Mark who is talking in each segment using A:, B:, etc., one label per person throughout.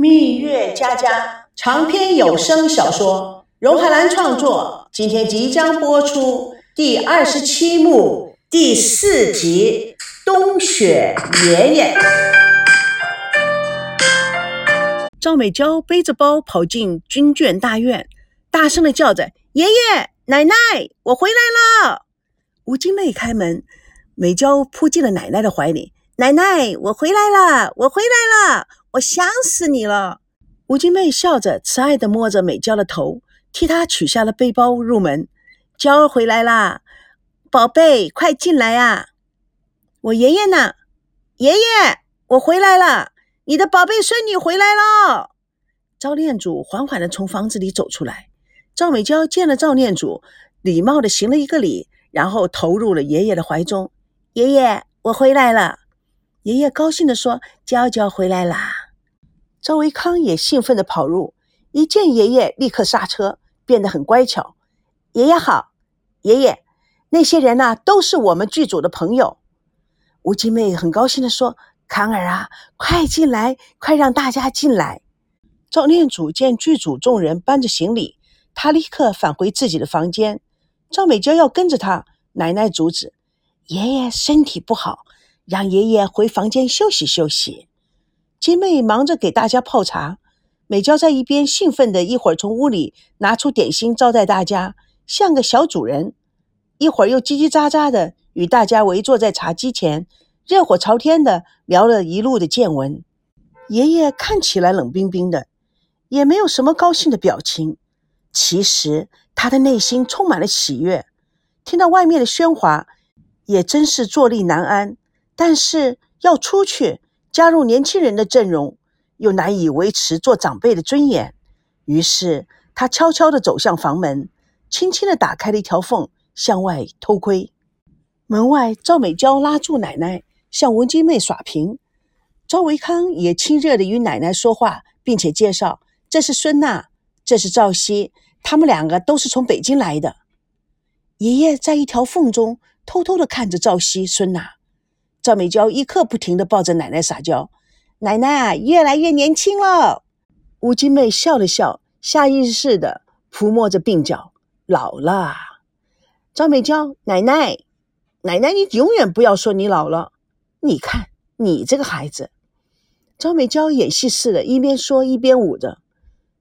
A: 蜜月佳佳长篇有声小说，荣海兰创作，今天即将播出第二十七幕第四集《冬雪爷爷》。赵美娇背着包跑进军眷大院，大声的叫着：“爷爷奶奶，我回来了！”吴金妹开门，美娇扑进了奶奶的怀里：“奶奶，我回来了，我回来了，我想死你了！”吴金妹笑着，慈爱的摸着美娇的头，替她取下了背包，入门：“娇儿回来啦，宝贝，快进来啊！我爷爷呢？爷爷，我回来了。”你的宝贝孙女回来了。赵念祖缓缓地从房子里走出来。赵美娇见了赵念祖，礼貌地行了一个礼，然后投入了爷爷的怀中。爷爷，我回来了。爷爷高兴地说：“娇娇回来啦。”赵维康也兴奋地跑入，一见爷爷立刻刹车，变得很乖巧。爷爷好，爷爷，那些人呐，都是我们剧组的朋友。吴金妹很高兴地说。康儿啊，快进来，快让大家进来！赵念祖见剧组众人搬着行李，他立刻返回自己的房间。赵美娇要跟着他，奶奶阻止：“爷爷身体不好，让爷爷回房间休息休息。”金妹忙着给大家泡茶，美娇在一边兴奋的，一会儿从屋里拿出点心招待大家，像个小主人；一会儿又叽叽喳喳的与大家围坐在茶几前。热火朝天的聊了一路的见闻，爷爷看起来冷冰冰的，也没有什么高兴的表情。其实他的内心充满了喜悦。听到外面的喧哗，也真是坐立难安。但是要出去加入年轻人的阵容，又难以维持做长辈的尊严。于是他悄悄地走向房门，轻轻地打开了一条缝，向外偷窥。门外，赵美娇拉住奶奶。向文金妹耍贫，赵维康也亲热地与奶奶说话，并且介绍：“这是孙娜，这是赵熙，他们两个都是从北京来的。”爷爷在一条缝中偷偷地看着赵熙、孙娜。赵美娇一刻不停地抱着奶奶撒娇：“奶奶啊，越来越年轻了。”吴金妹笑了笑，下意识地抚摸着鬓角：“老了。”赵美娇：“奶奶，奶奶，你永远不要说你老了。”你看，你这个孩子，赵美娇演戏似的，一边说一边舞着。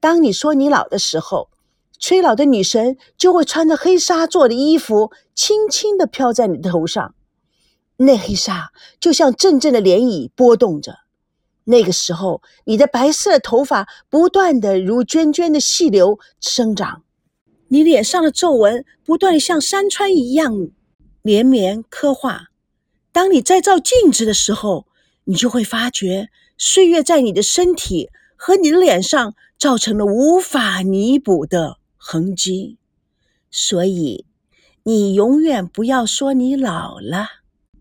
A: 当你说你老的时候，催老的女神就会穿着黑纱做的衣服，轻轻地飘在你的头上。那黑纱就像阵阵的涟漪波动着。那个时候，你的白色头发不断的如涓涓的细流生长，你脸上的皱纹不断的像山川一样连绵刻画。当你再照镜子的时候，你就会发觉岁月在你的身体和你的脸上造成了无法弥补的痕迹。所以，你永远不要说你老了。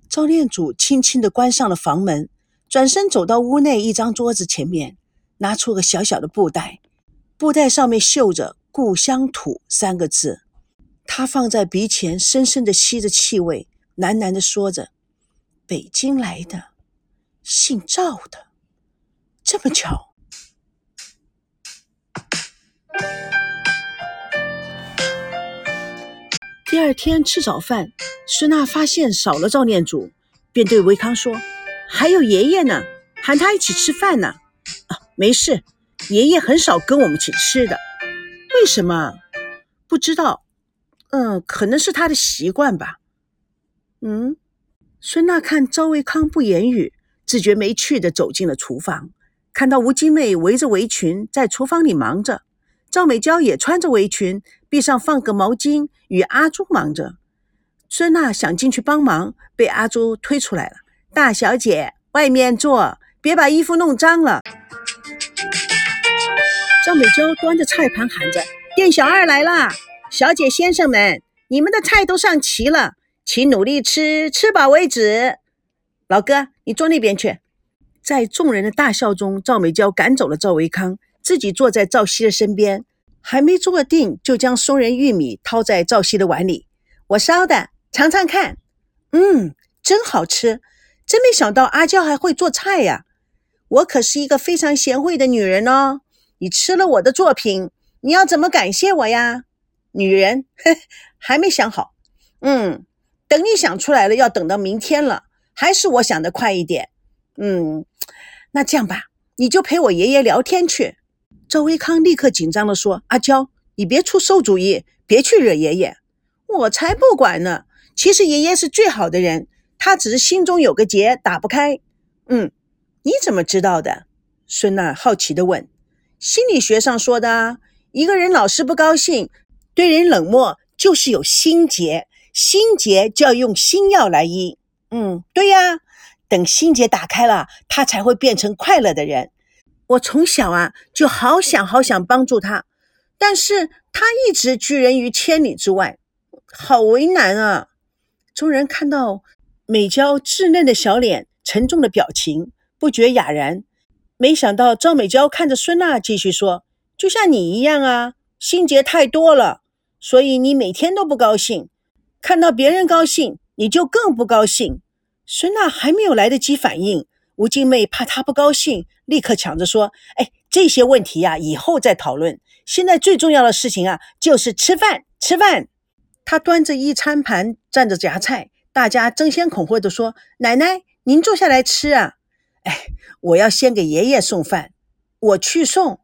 A: 赵念祖轻轻地关上了房门，转身走到屋内一张桌子前面，拿出个小小的布袋，布袋上面绣着“故乡土”三个字。他放在鼻前，深深地吸着气味，喃喃地说着。北京来的，姓赵的，这么巧。第二天吃早饭，孙娜发现少了赵念祖，便对维康说：“还有爷爷呢，喊他一起吃饭呢。”啊，没事，爷爷很少跟我们一起吃的。为什么？不知道。嗯，可能是他的习惯吧。嗯。孙娜看赵维康不言语，自觉没趣的走进了厨房，看到吴金妹围着围裙在厨房里忙着，赵美娇也穿着围裙，壁上放个毛巾，与阿朱忙着。孙娜想进去帮忙，被阿朱推出来了。大小姐，外面坐，别把衣服弄脏了。赵美娇端着菜盘喊着：“店小二来啦！小姐先生们，你们的菜都上齐了。”请努力吃，吃饱为止。老哥，你坐那边去。在众人的大笑中，赵美娇赶走了赵维康，自己坐在赵熙的身边，还没坐定，就将松仁玉米掏在赵熙的碗里。我烧的，尝尝看。嗯，真好吃。真没想到阿娇还会做菜呀。我可是一个非常贤惠的女人哦。你吃了我的作品，你要怎么感谢我呀？女人，嘿，还没想好。嗯，等你想出来了，要等到明天了。还是我想的快一点。嗯，那这样吧，你就陪我爷爷聊天去。赵维康立刻紧张地说：“阿娇，你别出馊主意，别去惹爷爷。我才不管呢。其实爷爷是最好的人，他只是心中有个结打不开。嗯，你怎么知道的？”孙娜好奇地问。“心理学上说的啊，一个人老是不高兴，对人冷漠，就是有心结。心结就要用心药来医。嗯，对呀，等心结打开了，他才会变成快乐的人。”我从小啊就好想好想帮助他，但是他一直拒人于千里之外，好为难啊！众人看到美娇稚嫩的小脸、沉重的表情，不觉哑然。没想到赵美娇看着孙娜继续说：“就像你一样啊，心结太多了，所以你每天都不高兴。看到别人高兴，你就更不高兴。”孙娜还没有来得及反应。吴金妹怕他不高兴，立刻抢着说：“哎，这些问题呀，以后再讨论。现在最重要的事情啊，就是吃饭，吃饭。”他端着一餐盘，站着夹菜，大家争先恐后的说：“奶奶，您坐下来吃啊！”哎，我要先给爷爷送饭，我去送。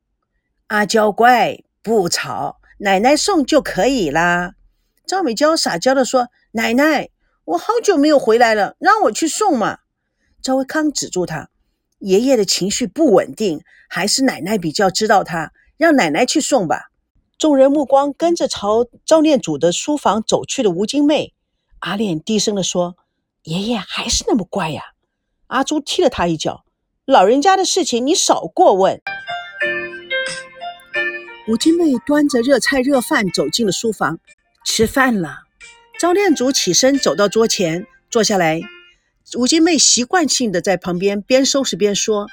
A: 阿娇乖，不吵，奶奶送就可以啦。赵美娇撒娇的说：“奶奶，我好久没有回来了，让我去送嘛。”赵维康止住他，爷爷的情绪不稳定，还是奶奶比较知道他，让奶奶去送吧。众人目光跟着朝赵念祖的书房走去的吴金妹，阿莲低声的说：“爷爷还是那么乖呀。”阿朱踢了他一脚：“老人家的事情你少过问。”吴金妹端着热菜热饭走进了书房，吃饭了。赵念祖起身走到桌前，坐下来。吴金妹习惯性的在旁边边收拾边说：“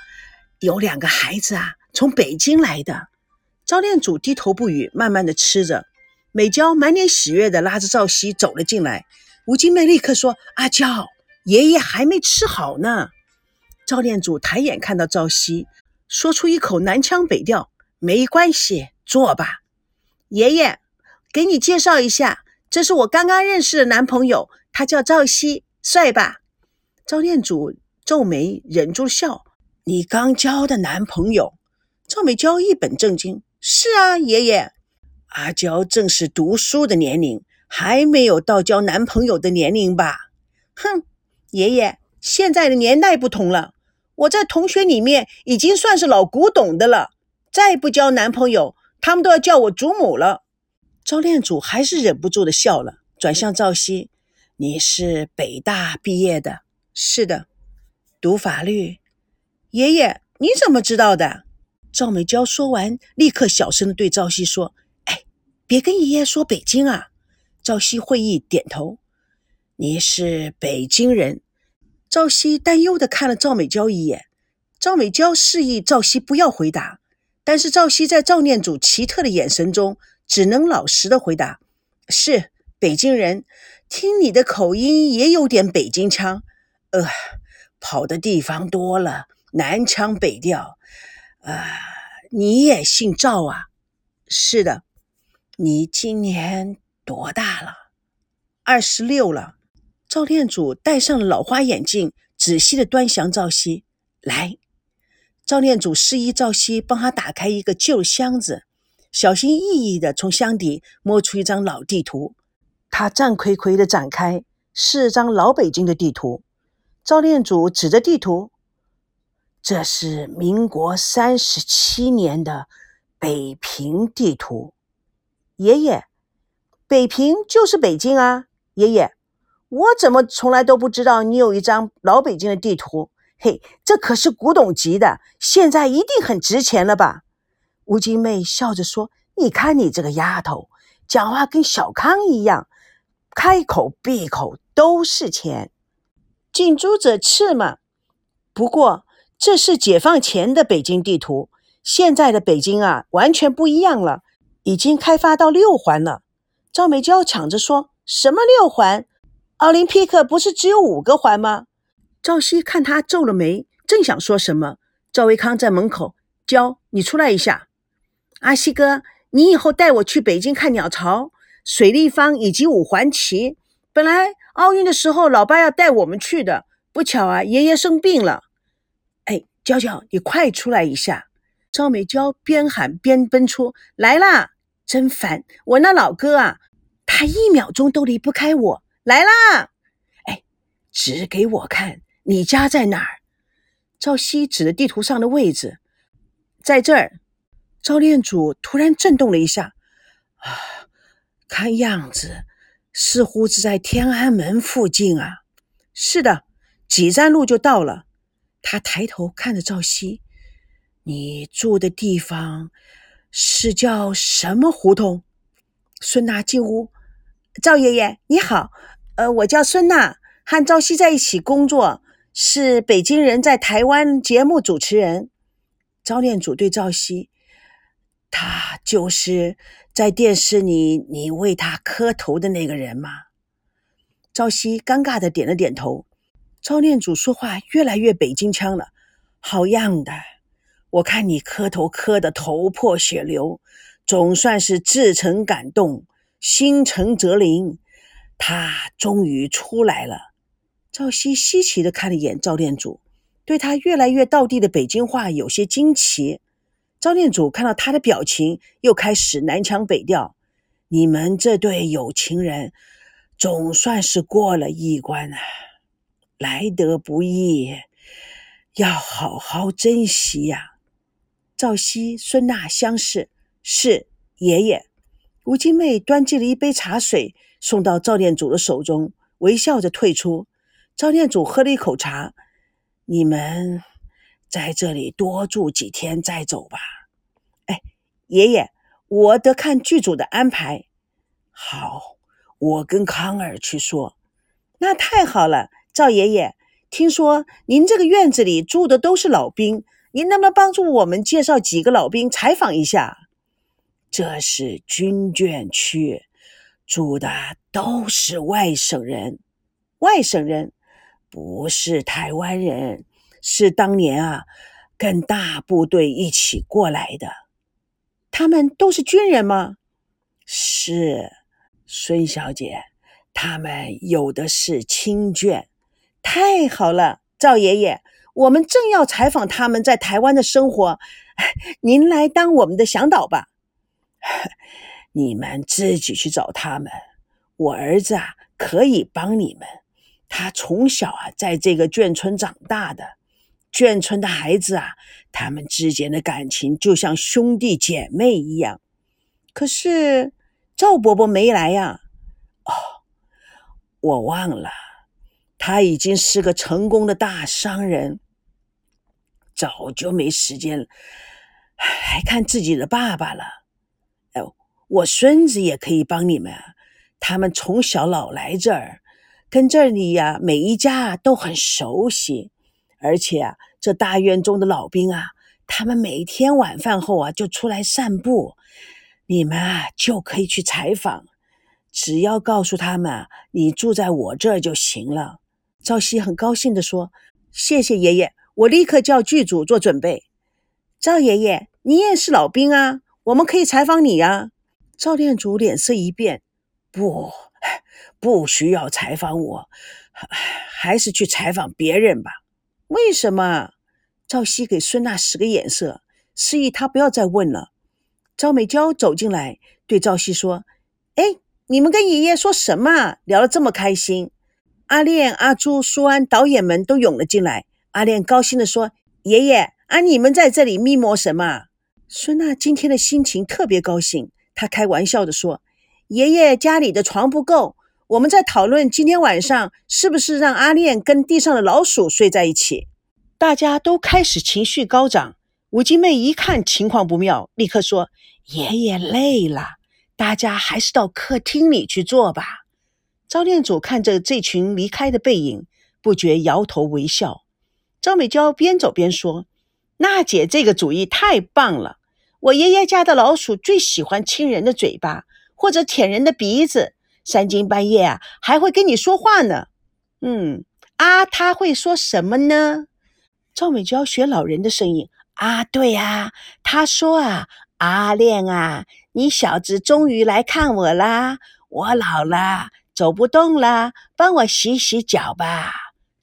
A: 有两个孩子啊，从北京来的。”赵念祖低头不语，慢慢的吃着。美娇满脸喜悦的拉着赵熙走了进来。吴金妹立刻说：“阿娇，爷爷还没吃好呢。”赵念祖抬眼看到赵熙，说出一口南腔北调：“没关系，坐吧。爷爷，给你介绍一下，这是我刚刚认识的男朋友，他叫赵熙，帅吧？”赵念祖皱眉，忍住笑：“你刚交的男朋友？”赵美娇一本正经：“是啊，爷爷。阿娇正是读书的年龄，还没有到交男朋友的年龄吧？”“哼，爷爷，现在的年代不同了，我在同学里面已经算是老古董的了。再不交男朋友，他们都要叫我祖母了。”赵念祖还是忍不住的笑了，转向赵熙：“你是北大毕业的？”是的，读法律。爷爷，你怎么知道的？赵美娇说完，立刻小声的对赵熙说：“哎，别跟爷爷说北京啊。”赵熙会意点头：“你是北京人。”赵熙担忧的看了赵美娇一眼。赵美娇示意赵熙不要回答，但是赵熙在赵念祖奇特的眼神中，只能老实的回答：“是北京人，听你的口音也有点北京腔。”呃，跑的地方多了，南腔北调。呃，你也姓赵啊？是的。你今年多大了？二十六了。赵店主戴上老花眼镜，仔细的端详赵熙。来，赵店主示意赵熙帮他打开一个旧箱子，小心翼翼的从箱底摸出一张老地图。他战魁魁的展开，是张老北京的地图。赵念祖指着地图：“这是民国三十七年的北平地图。”爷爷，北平就是北京啊！爷爷，我怎么从来都不知道你有一张老北京的地图？嘿，这可是古董级的，现在一定很值钱了吧？吴金妹笑着说：“你看你这个丫头，讲话跟小康一样，开口闭口都是钱。”近朱者赤嘛。不过这是解放前的北京地图，现在的北京啊，完全不一样了，已经开发到六环了。赵美娇抢着说：“什么六环？奥林匹克不是只有五个环吗？”赵熙看他皱了眉，正想说什么，赵维康在门口娇：“你出来一下。”阿西哥，你以后带我去北京看鸟巢、水立方以及五环旗。本来奥运的时候，老爸要带我们去的，不巧啊，爷爷生病了。哎，娇娇，你快出来一下！赵美娇边喊边奔出来啦，真烦！我那老哥啊，他一秒钟都离不开我。来啦！哎，指给我看，你家在哪儿？赵熙指着地图上的位置，在这儿。赵念祖突然震动了一下，啊，看样子似乎是在天安门附近啊。是的，几站路就到了。他抬头看着赵熙：“你住的地方是叫什么胡同？”孙娜进屋：“赵爷爷你好，呃，我叫孙娜，和赵熙在一起工作。”是北京人在台湾节目主持人，赵念祖对赵熙，他就是在电视里你为他磕头的那个人吗？赵熙尴尬的点了点头。赵念祖说话越来越北京腔了，好样的！我看你磕头磕的头破血流，总算是至诚感动，心诚则灵，他终于出来了。赵熙稀奇的看了一眼赵念祖，对他越来越道地的北京话有些惊奇。赵念祖看到他的表情，又开始南腔北调：“你们这对有情人，总算是过了一关啊，来得不易，要好好珍惜呀。”赵熙、孙娜相视，是爷爷。吴金妹端进了一杯茶水，送到赵念祖的手中，微笑着退出。赵念祖喝了一口茶，你们在这里多住几天再走吧。哎，爷爷，我得看剧组的安排。好，我跟康儿去说。那太好了，赵爷爷。听说您这个院子里住的都是老兵，您能不能帮助我们介绍几个老兵采访一下？这是军眷区，住的都是外省人，外省人。不是台湾人，是当年啊跟大部队一起过来的。他们都是军人吗？是，孙小姐，他们有的是亲眷。太好了，赵爷爷，我们正要采访他们在台湾的生活，您来当我们的向导吧。你们自己去找他们，我儿子啊可以帮你们。他从小啊，在这个眷村长大的，眷村的孩子啊，他们之间的感情就像兄弟姐妹一样。可是赵伯伯没来呀？哦，我忘了，他已经是个成功的大商人，早就没时间还看自己的爸爸了。哎，我孙子也可以帮你们，他们从小老来这儿。跟这里呀，每一家都很熟悉，而且啊，这大院中的老兵啊，他们每天晚饭后啊就出来散步，你们啊就可以去采访，只要告诉他们你住在我这儿就行了。赵熙很高兴地说：“谢谢爷爷，我立刻叫剧组做准备。”赵爷爷，你也是老兵啊，我们可以采访你呀。赵店主脸色一变，不。不需要采访我，还是去采访别人吧。为什么？赵熙给孙娜使个眼色，示意她不要再问了。赵美娇走进来，对赵熙说：“哎，你们跟爷爷说什么？聊得这么开心？”阿炼、阿朱、苏安导演们都涌了进来。阿炼高兴地说：“爷爷，啊，你们在这里密谋什么？”孙娜今天的心情特别高兴，她开玩笑地说。爷爷家里的床不够，我们在讨论今天晚上是不是让阿念跟地上的老鼠睡在一起。大家都开始情绪高涨。吴金妹一看情况不妙，立刻说：“爷爷累了，大家还是到客厅里去坐吧。”赵念祖看着这群离开的背影，不觉摇头微笑。赵美娇边走边说：“娜姐这个主意太棒了，我爷爷家的老鼠最喜欢亲人的嘴巴。”或者舔人的鼻子，三更半夜啊，还会跟你说话呢。嗯，啊，他会说什么呢？赵美娇学老人的声音啊，对呀，他说啊，阿练啊，你小子终于来看我啦，我老了，走不动了，帮我洗洗脚吧。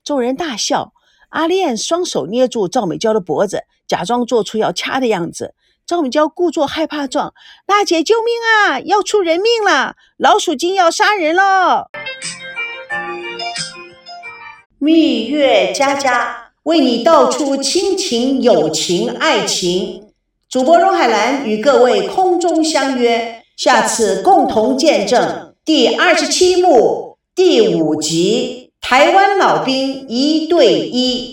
A: 众人大笑。阿练双手捏住赵美娇的脖子，假装做出要掐的样子。赵敏娇故作害怕状：“大姐，救命啊！要出人命了，老鼠精要杀人了！”蜜月佳佳为你道出亲情、友情、爱情。主播荣海兰与各位空中相约，下次共同见证第二十七幕第五集。台湾老兵一对一。